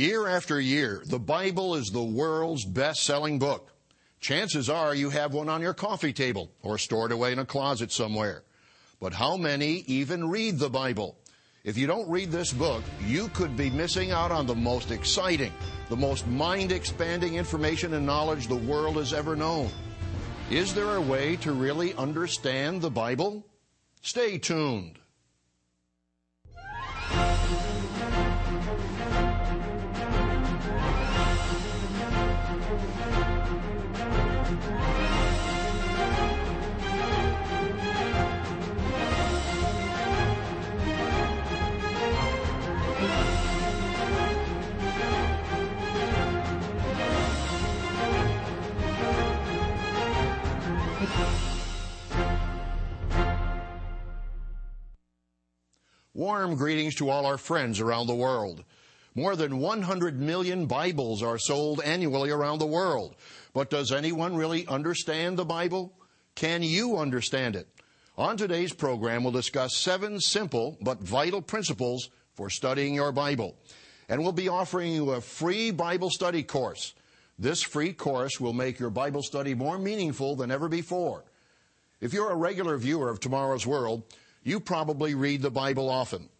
Year after year, the Bible is the world's best selling book. Chances are you have one on your coffee table or stored away in a closet somewhere. But how many even read the Bible? If you don't read this book, you could be missing out on the most exciting, the most mind expanding information and knowledge the world has ever known. Is there a way to really understand the Bible? Stay tuned. Warm greetings to all our friends around the world. More than 100 million Bibles are sold annually around the world. But does anyone really understand the Bible? Can you understand it? On today's program, we'll discuss seven simple but vital principles for studying your Bible. And we'll be offering you a free Bible study course. This free course will make your Bible study more meaningful than ever before. If you're a regular viewer of Tomorrow's World, you probably read the Bible often.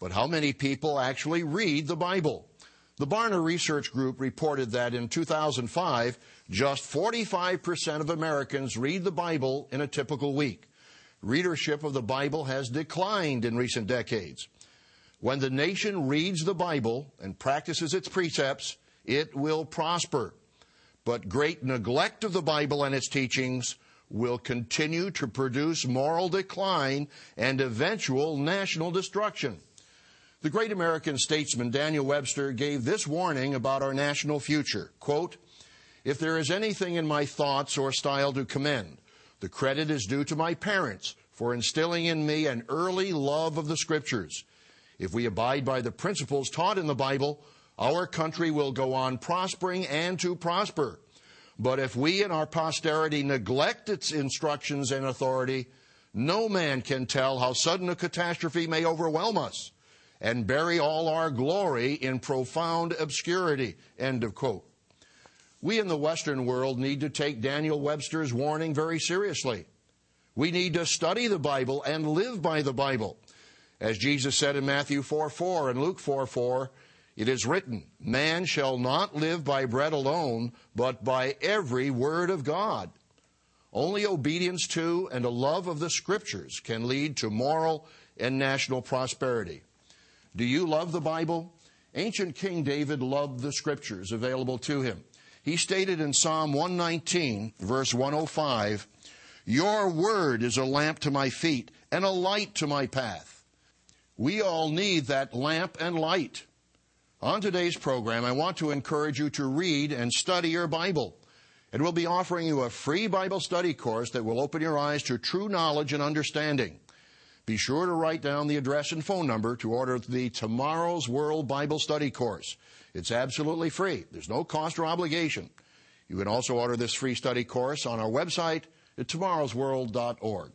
But how many people actually read the Bible? The Barna Research Group reported that in 2005, just 45% of Americans read the Bible in a typical week. Readership of the Bible has declined in recent decades. When the nation reads the Bible and practices its precepts, it will prosper. But great neglect of the Bible and its teachings will continue to produce moral decline and eventual national destruction. The great American statesman Daniel Webster gave this warning about our national future. Quote, if there is anything in my thoughts or style to commend, the credit is due to my parents for instilling in me an early love of the scriptures. If we abide by the principles taught in the Bible, our country will go on prospering and to prosper. But if we and our posterity neglect its instructions and authority, no man can tell how sudden a catastrophe may overwhelm us and bury all our glory in profound obscurity. End of quote. We in the Western world need to take Daniel Webster's warning very seriously. We need to study the Bible and live by the Bible. As Jesus said in Matthew 4 4 and Luke 4 4, it is written, Man shall not live by bread alone, but by every word of God. Only obedience to and a love of the Scriptures can lead to moral and national prosperity. Do you love the Bible? Ancient King David loved the Scriptures available to him. He stated in Psalm 119, verse 105, Your word is a lamp to my feet and a light to my path. We all need that lamp and light. On today's program, I want to encourage you to read and study your Bible. And we'll be offering you a free Bible study course that will open your eyes to true knowledge and understanding. Be sure to write down the address and phone number to order the Tomorrow's World Bible Study course. It's absolutely free. There's no cost or obligation. You can also order this free study course on our website at tomorrowsworld.org.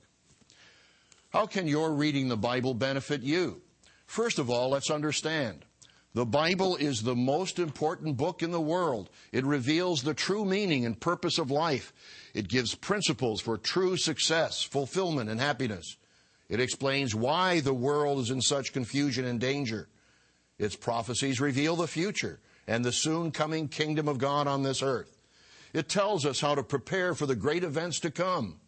How can your reading the Bible benefit you? First of all, let's understand. The Bible is the most important book in the world. It reveals the true meaning and purpose of life. It gives principles for true success, fulfillment, and happiness. It explains why the world is in such confusion and danger. Its prophecies reveal the future and the soon coming kingdom of God on this earth. It tells us how to prepare for the great events to come.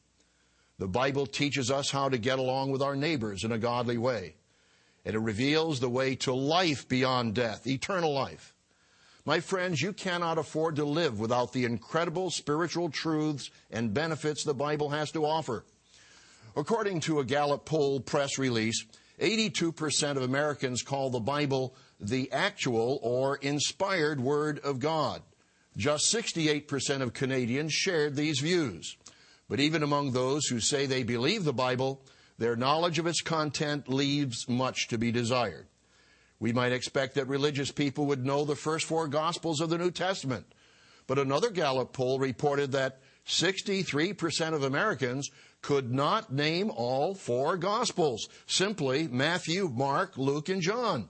The Bible teaches us how to get along with our neighbors in a godly way and it reveals the way to life beyond death, eternal life. My friends, you cannot afford to live without the incredible spiritual truths and benefits the Bible has to offer. According to a Gallup poll press release, 82% of Americans call the Bible the actual or inspired Word of God. Just 68% of Canadians shared these views. But even among those who say they believe the Bible, their knowledge of its content leaves much to be desired. We might expect that religious people would know the first four Gospels of the New Testament. But another Gallup poll reported that 63% of Americans could not name all four Gospels, simply Matthew, Mark, Luke, and John.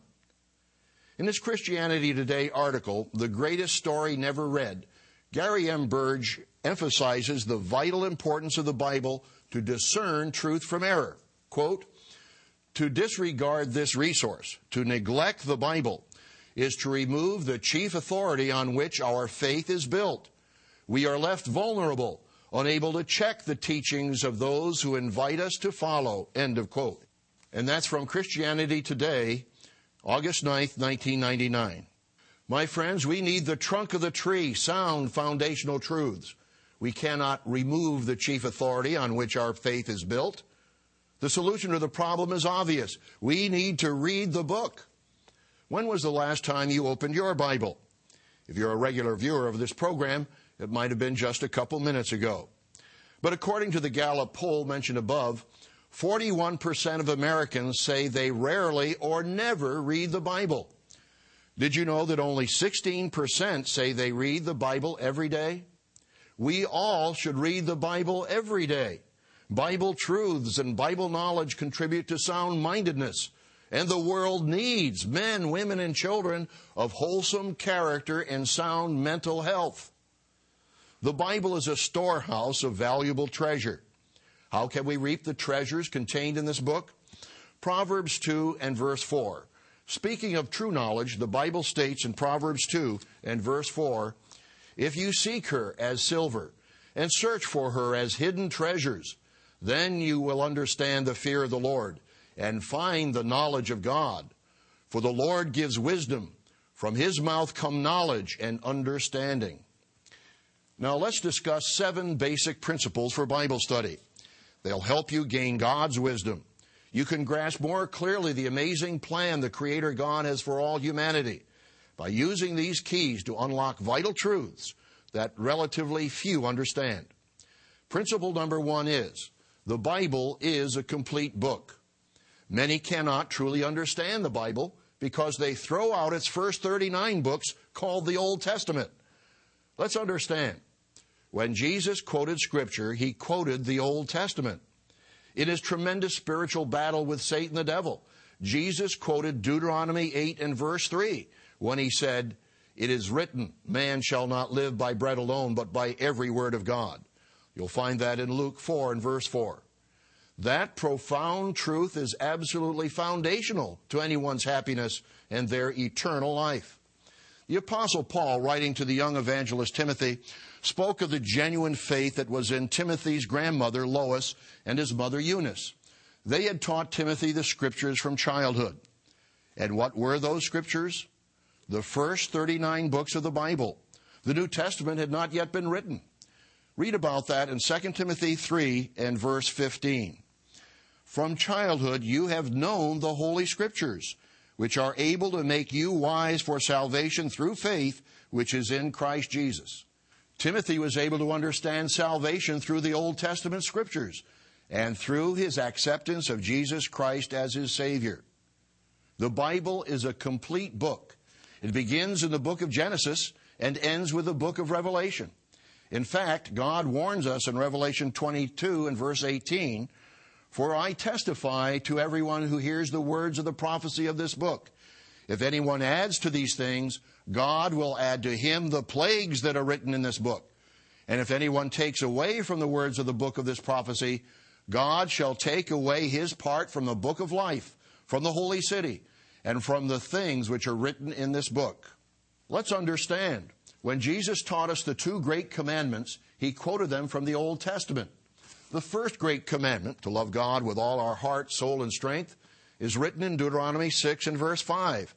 In his Christianity Today article, The Greatest Story Never Read, Gary M. Burge emphasizes the vital importance of the Bible to discern truth from error. Quote, to disregard this resource, to neglect the Bible, is to remove the chief authority on which our faith is built. We are left vulnerable, unable to check the teachings of those who invite us to follow. End of quote. And that's from Christianity Today, August 9th, 1999. My friends, we need the trunk of the tree, sound foundational truths. We cannot remove the chief authority on which our faith is built. The solution to the problem is obvious. We need to read the book. When was the last time you opened your Bible? If you're a regular viewer of this program, it might have been just a couple minutes ago. But according to the Gallup poll mentioned above, 41% of Americans say they rarely or never read the Bible. Did you know that only 16% say they read the Bible every day? We all should read the Bible every day. Bible truths and Bible knowledge contribute to sound mindedness. And the world needs men, women, and children of wholesome character and sound mental health. The Bible is a storehouse of valuable treasure. How can we reap the treasures contained in this book? Proverbs 2 and verse 4. Speaking of true knowledge, the Bible states in Proverbs 2 and verse 4 If you seek her as silver and search for her as hidden treasures, then you will understand the fear of the Lord and find the knowledge of God. For the Lord gives wisdom. From his mouth come knowledge and understanding. Now let's discuss seven basic principles for Bible study. They'll help you gain God's wisdom. You can grasp more clearly the amazing plan the Creator God has for all humanity by using these keys to unlock vital truths that relatively few understand. Principle number one is the Bible is a complete book. Many cannot truly understand the Bible because they throw out its first 39 books called the Old Testament. Let's understand. When Jesus quoted Scripture, he quoted the Old Testament. In his tremendous spiritual battle with Satan the devil, Jesus quoted Deuteronomy 8 and verse 3 when he said, It is written, man shall not live by bread alone, but by every word of God. You'll find that in Luke 4 and verse 4. That profound truth is absolutely foundational to anyone's happiness and their eternal life. The Apostle Paul, writing to the young evangelist Timothy, spoke of the genuine faith that was in Timothy's grandmother, Lois, and his mother, Eunice. They had taught Timothy the scriptures from childhood. And what were those scriptures? The first 39 books of the Bible. The New Testament had not yet been written. Read about that in 2 Timothy 3 and verse 15. From childhood you have known the Holy Scriptures, which are able to make you wise for salvation through faith, which is in Christ Jesus. Timothy was able to understand salvation through the Old Testament Scriptures and through his acceptance of Jesus Christ as his Savior. The Bible is a complete book. It begins in the book of Genesis and ends with the book of Revelation. In fact, God warns us in Revelation 22 and verse 18, For I testify to everyone who hears the words of the prophecy of this book. If anyone adds to these things, God will add to him the plagues that are written in this book. And if anyone takes away from the words of the book of this prophecy, God shall take away his part from the book of life, from the holy city, and from the things which are written in this book. Let's understand. When Jesus taught us the two great commandments, he quoted them from the Old Testament. The first great commandment, to love God with all our heart, soul, and strength, is written in Deuteronomy 6 and verse 5.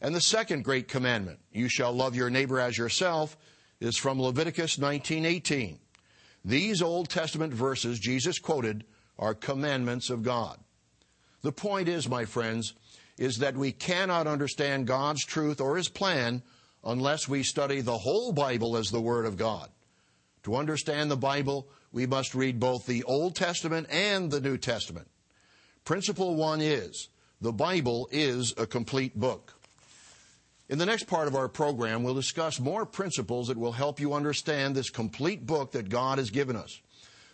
And the second great commandment, you shall love your neighbor as yourself, is from Leviticus 19:18. These Old Testament verses Jesus quoted are commandments of God. The point is, my friends, is that we cannot understand God's truth or his plan unless we study the whole Bible as the Word of God. To understand the Bible, we must read both the Old Testament and the New Testament. Principle one is the Bible is a complete book. In the next part of our program, we'll discuss more principles that will help you understand this complete book that God has given us.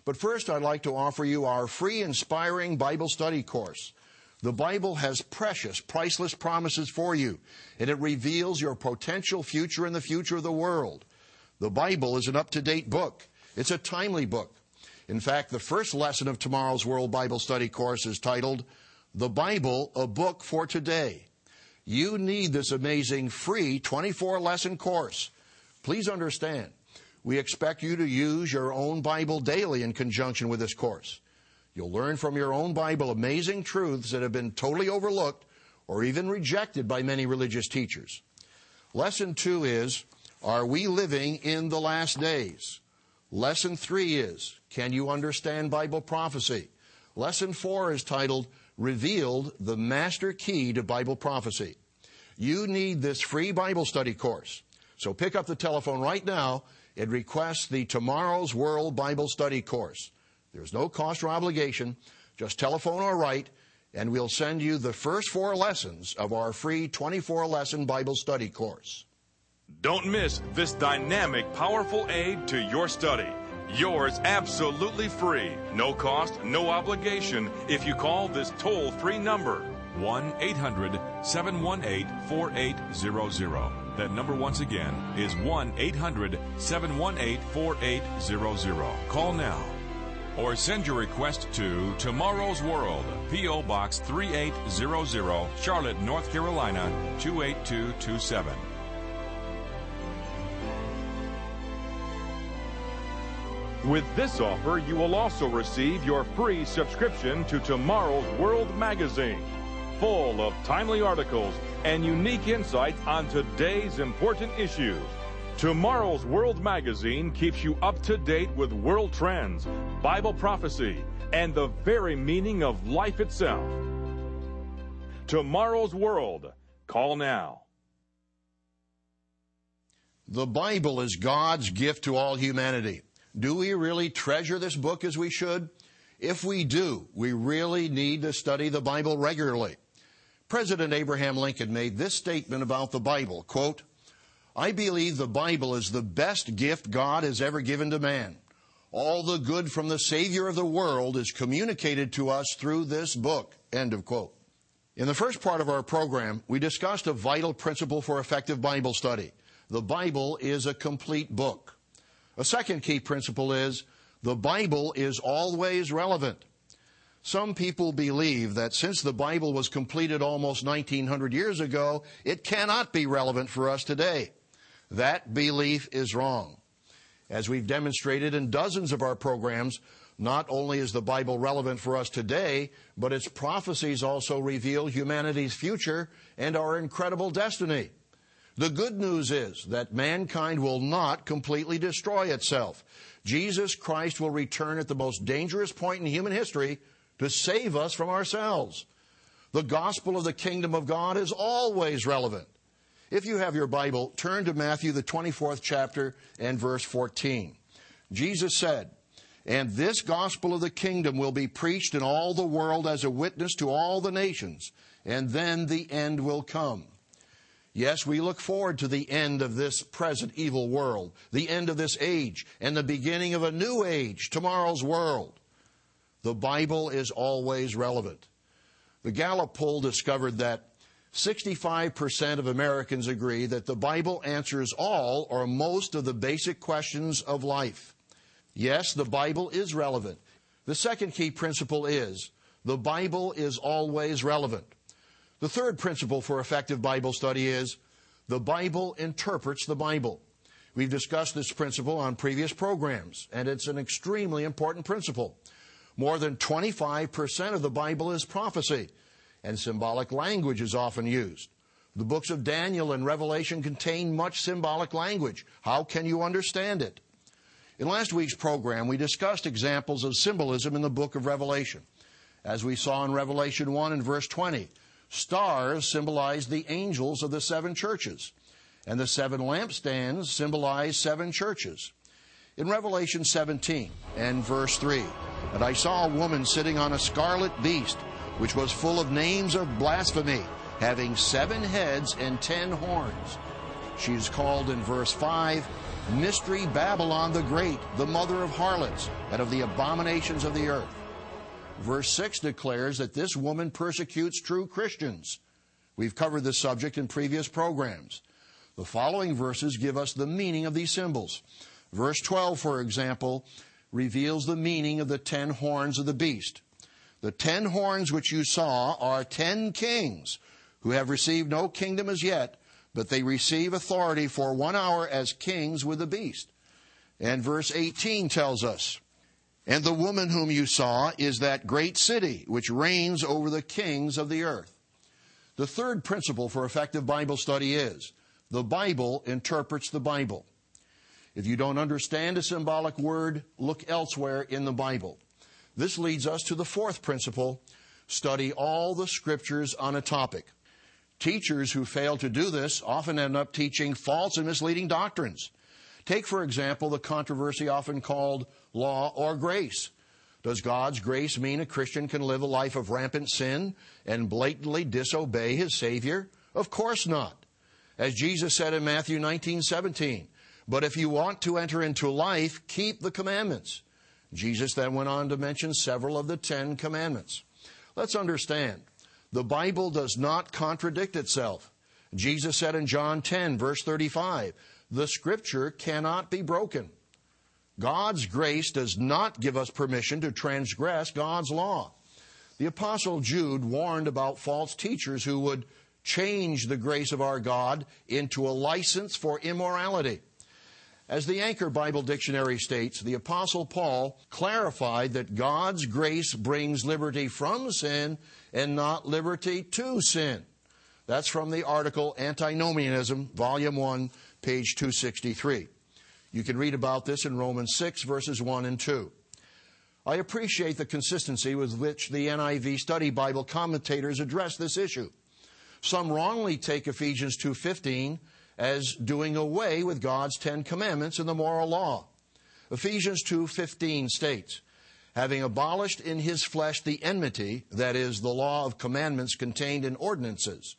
But first, I'd like to offer you our free, inspiring Bible study course. The Bible has precious, priceless promises for you, and it reveals your potential future and the future of the world. The Bible is an up to date book. It's a timely book. In fact, the first lesson of tomorrow's World Bible Study course is titled, The Bible, a Book for Today. You need this amazing free 24 lesson course. Please understand, we expect you to use your own Bible daily in conjunction with this course. You'll learn from your own Bible amazing truths that have been totally overlooked or even rejected by many religious teachers. Lesson two is, are we living in the last days? Lesson three is, can you understand Bible prophecy? Lesson four is titled, Revealed, the Master Key to Bible Prophecy. You need this free Bible study course. So pick up the telephone right now and request the Tomorrow's World Bible Study course. There's no cost or obligation. Just telephone or write, and we'll send you the first four lessons of our free 24 lesson Bible study course. Don't miss this dynamic, powerful aid to your study. Yours absolutely free, no cost, no obligation if you call this toll free number 1 800 718 4800. That number once again is 1 800 718 4800. Call now or send your request to Tomorrow's World, P.O. Box 3800, Charlotte, North Carolina 28227. With this offer, you will also receive your free subscription to Tomorrow's World magazine, full of timely articles and unique insights on today's important issues. Tomorrow's World magazine keeps you up to date with world trends, Bible prophecy, and the very meaning of life itself. Tomorrow's World. Call now. The Bible is God's gift to all humanity. Do we really treasure this book as we should? If we do, we really need to study the Bible regularly. President Abraham Lincoln made this statement about the Bible, quote, I believe the Bible is the best gift God has ever given to man. All the good from the Savior of the world is communicated to us through this book. End of quote. In the first part of our program, we discussed a vital principle for effective Bible study. The Bible is a complete book. A second key principle is the Bible is always relevant. Some people believe that since the Bible was completed almost 1900 years ago, it cannot be relevant for us today. That belief is wrong. As we've demonstrated in dozens of our programs, not only is the Bible relevant for us today, but its prophecies also reveal humanity's future and our incredible destiny. The good news is that mankind will not completely destroy itself. Jesus Christ will return at the most dangerous point in human history to save us from ourselves. The gospel of the kingdom of God is always relevant. If you have your Bible, turn to Matthew, the 24th chapter, and verse 14. Jesus said, And this gospel of the kingdom will be preached in all the world as a witness to all the nations, and then the end will come. Yes, we look forward to the end of this present evil world, the end of this age, and the beginning of a new age, tomorrow's world. The Bible is always relevant. The Gallup poll discovered that 65% of Americans agree that the Bible answers all or most of the basic questions of life. Yes, the Bible is relevant. The second key principle is the Bible is always relevant. The third principle for effective Bible study is the Bible interprets the Bible. We've discussed this principle on previous programs, and it's an extremely important principle. More than 25% of the Bible is prophecy, and symbolic language is often used. The books of Daniel and Revelation contain much symbolic language. How can you understand it? In last week's program, we discussed examples of symbolism in the book of Revelation. As we saw in Revelation 1 and verse 20, Stars symbolize the angels of the seven churches, and the seven lampstands symbolize seven churches. In Revelation 17 and verse 3, and I saw a woman sitting on a scarlet beast, which was full of names of blasphemy, having seven heads and ten horns. She is called in verse 5 Mystery Babylon the Great, the mother of harlots and of the abominations of the earth. Verse 6 declares that this woman persecutes true Christians. We've covered this subject in previous programs. The following verses give us the meaning of these symbols. Verse 12, for example, reveals the meaning of the ten horns of the beast. The ten horns which you saw are ten kings who have received no kingdom as yet, but they receive authority for one hour as kings with the beast. And verse 18 tells us, And the woman whom you saw is that great city which reigns over the kings of the earth. The third principle for effective Bible study is the Bible interprets the Bible. If you don't understand a symbolic word, look elsewhere in the Bible. This leads us to the fourth principle study all the scriptures on a topic. Teachers who fail to do this often end up teaching false and misleading doctrines. Take, for example, the controversy often called law or grace. Does God's grace mean a Christian can live a life of rampant sin and blatantly disobey his Savior? Of course not. As Jesus said in Matthew 19, 17, but if you want to enter into life, keep the commandments. Jesus then went on to mention several of the Ten Commandments. Let's understand, the Bible does not contradict itself. Jesus said in John 10, verse 35, the scripture cannot be broken. God's grace does not give us permission to transgress God's law. The Apostle Jude warned about false teachers who would change the grace of our God into a license for immorality. As the Anchor Bible Dictionary states, the Apostle Paul clarified that God's grace brings liberty from sin and not liberty to sin. That's from the article Antinomianism, Volume 1, page 263. You can read about this in Romans 6, verses 1 and 2. I appreciate the consistency with which the NIV Study Bible commentators address this issue. Some wrongly take Ephesians 2:15 as doing away with God's 10 commandments and the moral law. Ephesians 2:15 states, having abolished in his flesh the enmity, that is the law of commandments contained in ordinances.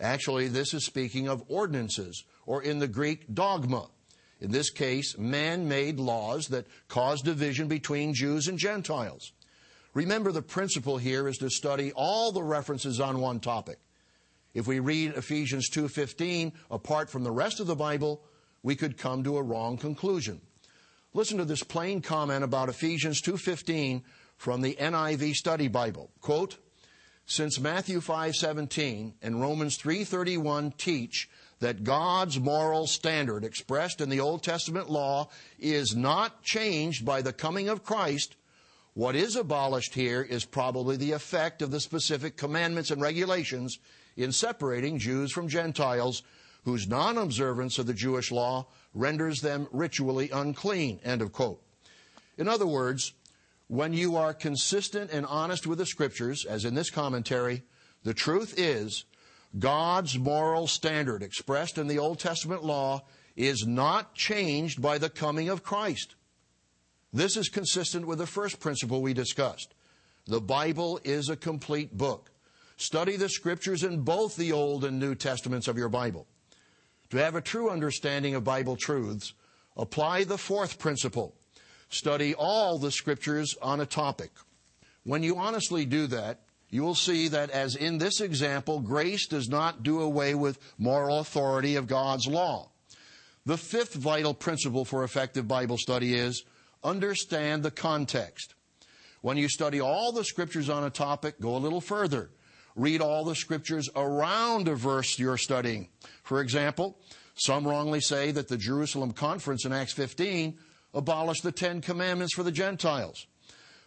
Actually, this is speaking of ordinances or in the Greek dogma. In this case, man-made laws that cause division between Jews and Gentiles. Remember the principle here is to study all the references on one topic. If we read Ephesians 2:15 apart from the rest of the Bible, we could come to a wrong conclusion. Listen to this plain comment about Ephesians 2:15 from the NIV Study Bible. Quote, since Matthew 5:17 and Romans 3:31 teach that God's moral standard expressed in the Old Testament law is not changed by the coming of Christ, what is abolished here is probably the effect of the specific commandments and regulations in separating Jews from Gentiles whose non observance of the Jewish law renders them ritually unclean. End of quote. In other words, when you are consistent and honest with the scriptures, as in this commentary, the truth is God's moral standard expressed in the Old Testament law is not changed by the coming of Christ. This is consistent with the first principle we discussed. The Bible is a complete book. Study the scriptures in both the Old and New Testaments of your Bible. To have a true understanding of Bible truths, apply the fourth principle. Study all the scriptures on a topic. When you honestly do that, you will see that as in this example, grace does not do away with moral authority of God's law. The fifth vital principle for effective Bible study is understand the context. When you study all the scriptures on a topic, go a little further read all the scriptures around a verse you're studying. For example, some wrongly say that the Jerusalem conference in Acts 15 abolished the Ten Commandments for the Gentiles.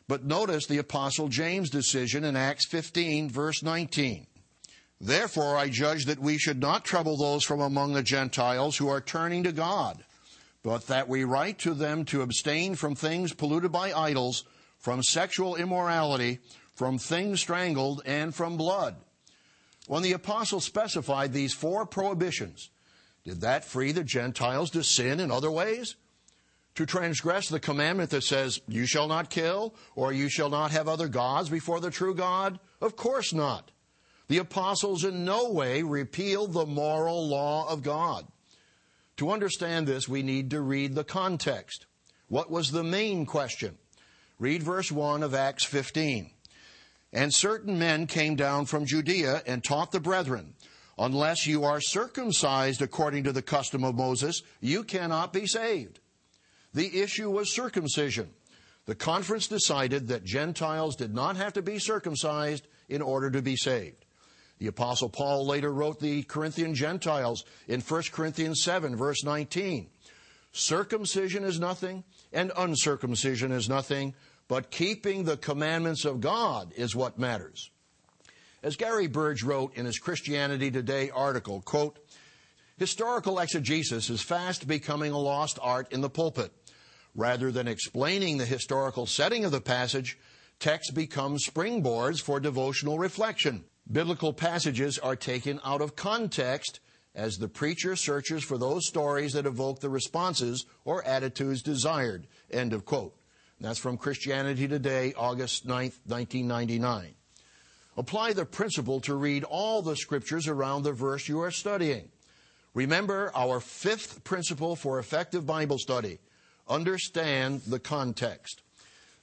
But notice the Apostle James' decision in Acts 15, verse 19. Therefore, I judge that we should not trouble those from among the Gentiles who are turning to God, but that we write to them to abstain from things polluted by idols, from sexual immorality, from things strangled, and from blood. When the apostle specified these four prohibitions, did that free the Gentiles to sin in other ways? To transgress the commandment that says, you shall not kill, or you shall not have other gods before the true God? Of course not. The apostles in no way repealed the moral law of God. To understand this, we need to read the context. What was the main question? Read verse 1 of Acts 15. And certain men came down from Judea and taught the brethren, Unless you are circumcised according to the custom of Moses, you cannot be saved. The issue was circumcision. The conference decided that Gentiles did not have to be circumcised in order to be saved. The Apostle Paul later wrote the Corinthian Gentiles in 1 Corinthians 7, verse 19 Circumcision is nothing, and uncircumcision is nothing, but keeping the commandments of God is what matters. As Gary Burge wrote in his Christianity Today article, quote, Historical exegesis is fast becoming a lost art in the pulpit. Rather than explaining the historical setting of the passage, texts become springboards for devotional reflection. Biblical passages are taken out of context as the preacher searches for those stories that evoke the responses or attitudes desired. End of quote. that's from Christianity Today, August 9th, 1999. Apply the principle to read all the scriptures around the verse you are studying. Remember our fifth principle for effective Bible study understand the context.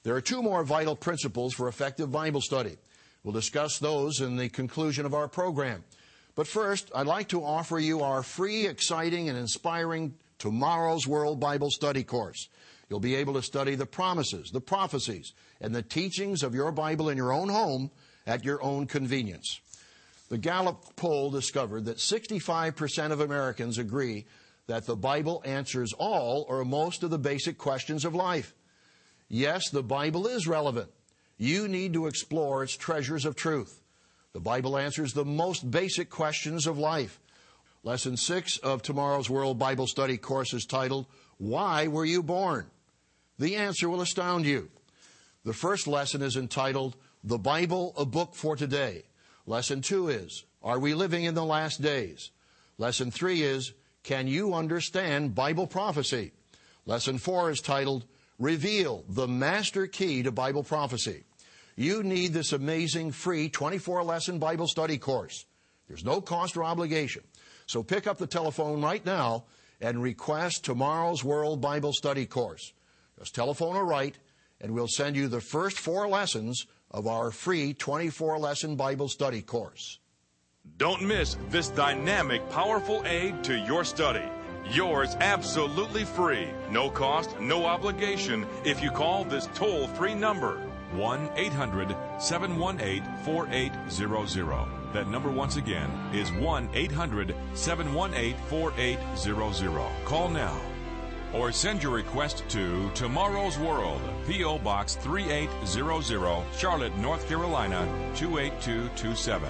There are two more vital principles for effective Bible study. We'll discuss those in the conclusion of our program. But first, I'd like to offer you our free, exciting, and inspiring Tomorrow's World Bible Study course. You'll be able to study the promises, the prophecies, and the teachings of your Bible in your own home at your own convenience. The Gallup poll discovered that 65% of Americans agree that the Bible answers all or most of the basic questions of life. Yes, the Bible is relevant. You need to explore its treasures of truth. The Bible answers the most basic questions of life. Lesson 6 of tomorrow's World Bible Study course is titled, Why Were You Born? The answer will astound you. The first lesson is entitled, The Bible, a Book for Today. Lesson 2 is, Are We Living in the Last Days? Lesson 3 is, Can You Understand Bible Prophecy? Lesson 4 is titled, Reveal, the Master Key to Bible Prophecy you need this amazing free 24 lesson Bible study course. There's no cost or obligation. So pick up the telephone right now and request tomorrow's World Bible Study course. Just telephone or write, and we'll send you the first four lessons of our free 24 lesson Bible study course. Don't miss this dynamic, powerful aid to your study. Yours absolutely free, no cost, no obligation if you call this toll free number 1 800 718 4800. That number once again is 1 800 718 4800. Call now or send your request to Tomorrow's World, P.O. Box 3800, Charlotte, North Carolina 28227.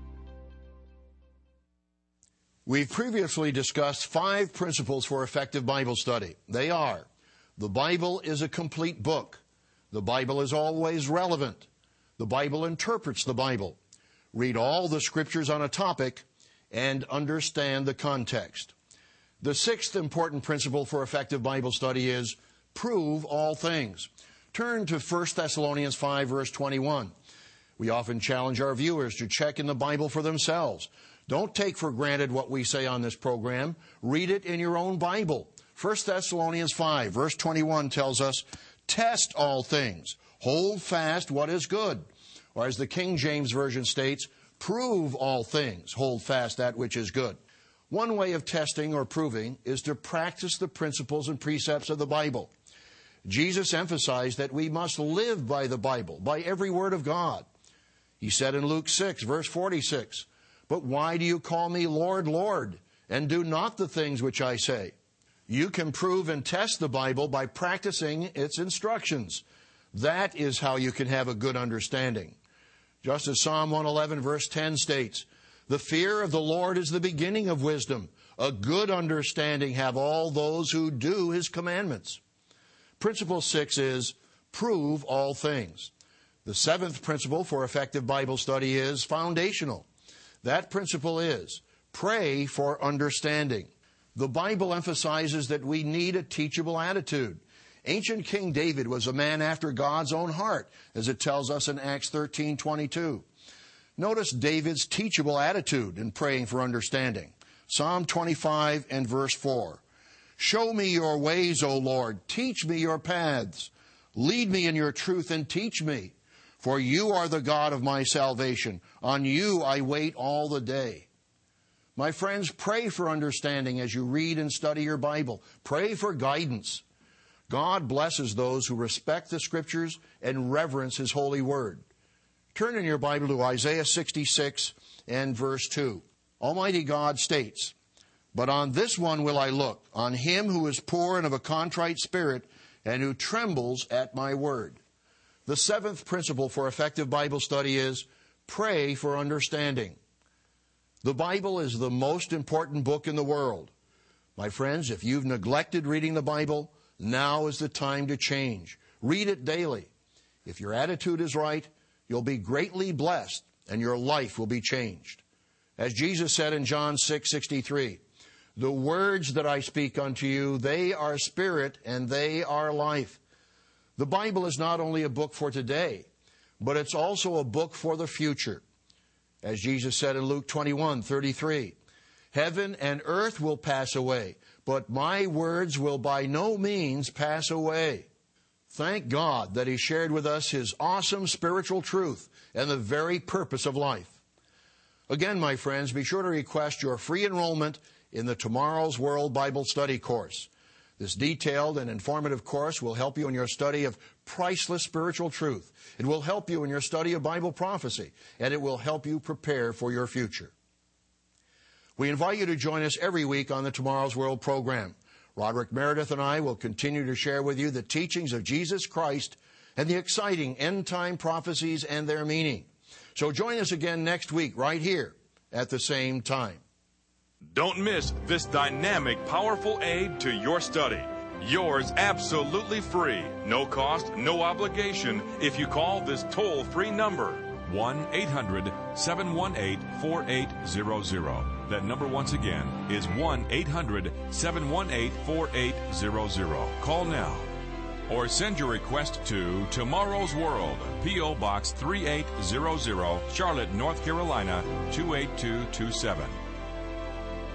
We've previously discussed five principles for effective Bible study. They are the Bible is a complete book, the Bible is always relevant, the Bible interprets the Bible, read all the scriptures on a topic, and understand the context. The sixth important principle for effective Bible study is prove all things. Turn to 1 Thessalonians 5, verse 21. We often challenge our viewers to check in the Bible for themselves. Don't take for granted what we say on this program. Read it in your own Bible. 1 Thessalonians 5, verse 21 tells us, Test all things, hold fast what is good or as the King James Version states, prove all things, hold fast that which is good. One way of testing or proving is to practice the principles and precepts of the Bible. Jesus emphasized that we must live by the Bible, by every word of God. He said in Luke 6, verse 46, But why do you call me Lord, Lord, and do not the things which I say? You can prove and test the Bible by practicing its instructions. That is how you can have a good understanding. Just as Psalm 111, verse 10 states, The fear of the Lord is the beginning of wisdom. A good understanding have all those who do his commandments. Principle six is prove all things. The seventh principle for effective Bible study is foundational. That principle is pray for understanding. The Bible emphasizes that we need a teachable attitude. Ancient King David was a man after God's own heart, as it tells us in Acts 13:22. Notice David's teachable attitude in praying for understanding. Psalm 25 and verse 4. Show me your ways, O Lord. Teach me your paths. Lead me in your truth and teach me. For you are the God of my salvation. On you I wait all the day. My friends, pray for understanding as you read and study your Bible. Pray for guidance. God blesses those who respect the Scriptures and reverence His holy word. Turn in your Bible to Isaiah 66 and verse 2. Almighty God states, But on this one will I look, on him who is poor and of a contrite spirit, and who trembles at my word. The seventh principle for effective Bible study is pray for understanding. The Bible is the most important book in the world. My friends, if you've neglected reading the Bible, now is the time to change. Read it daily. If your attitude is right, you'll be greatly blessed and your life will be changed. As Jesus said in John 6:63, "The words that I speak unto you, they are spirit and they are life." The Bible is not only a book for today, but it's also a book for the future. As Jesus said in Luke 21:33, "Heaven and earth will pass away, but my words will by no means pass away." Thank God that He shared with us His awesome spiritual truth and the very purpose of life. Again, my friends, be sure to request your free enrollment in the Tomorrow's World Bible Study course. This detailed and informative course will help you in your study of priceless spiritual truth. It will help you in your study of Bible prophecy, and it will help you prepare for your future. We invite you to join us every week on the Tomorrow's World program. Roderick Meredith and I will continue to share with you the teachings of Jesus Christ and the exciting end time prophecies and their meaning. So join us again next week, right here at the same time. Don't miss this dynamic, powerful aid to your study. Yours absolutely free, no cost, no obligation if you call this toll free number 1 800 718 4800. That number once again is 1 800 718 4800. Call now or send your request to Tomorrow's World, P.O. Box 3800, Charlotte, North Carolina 28227.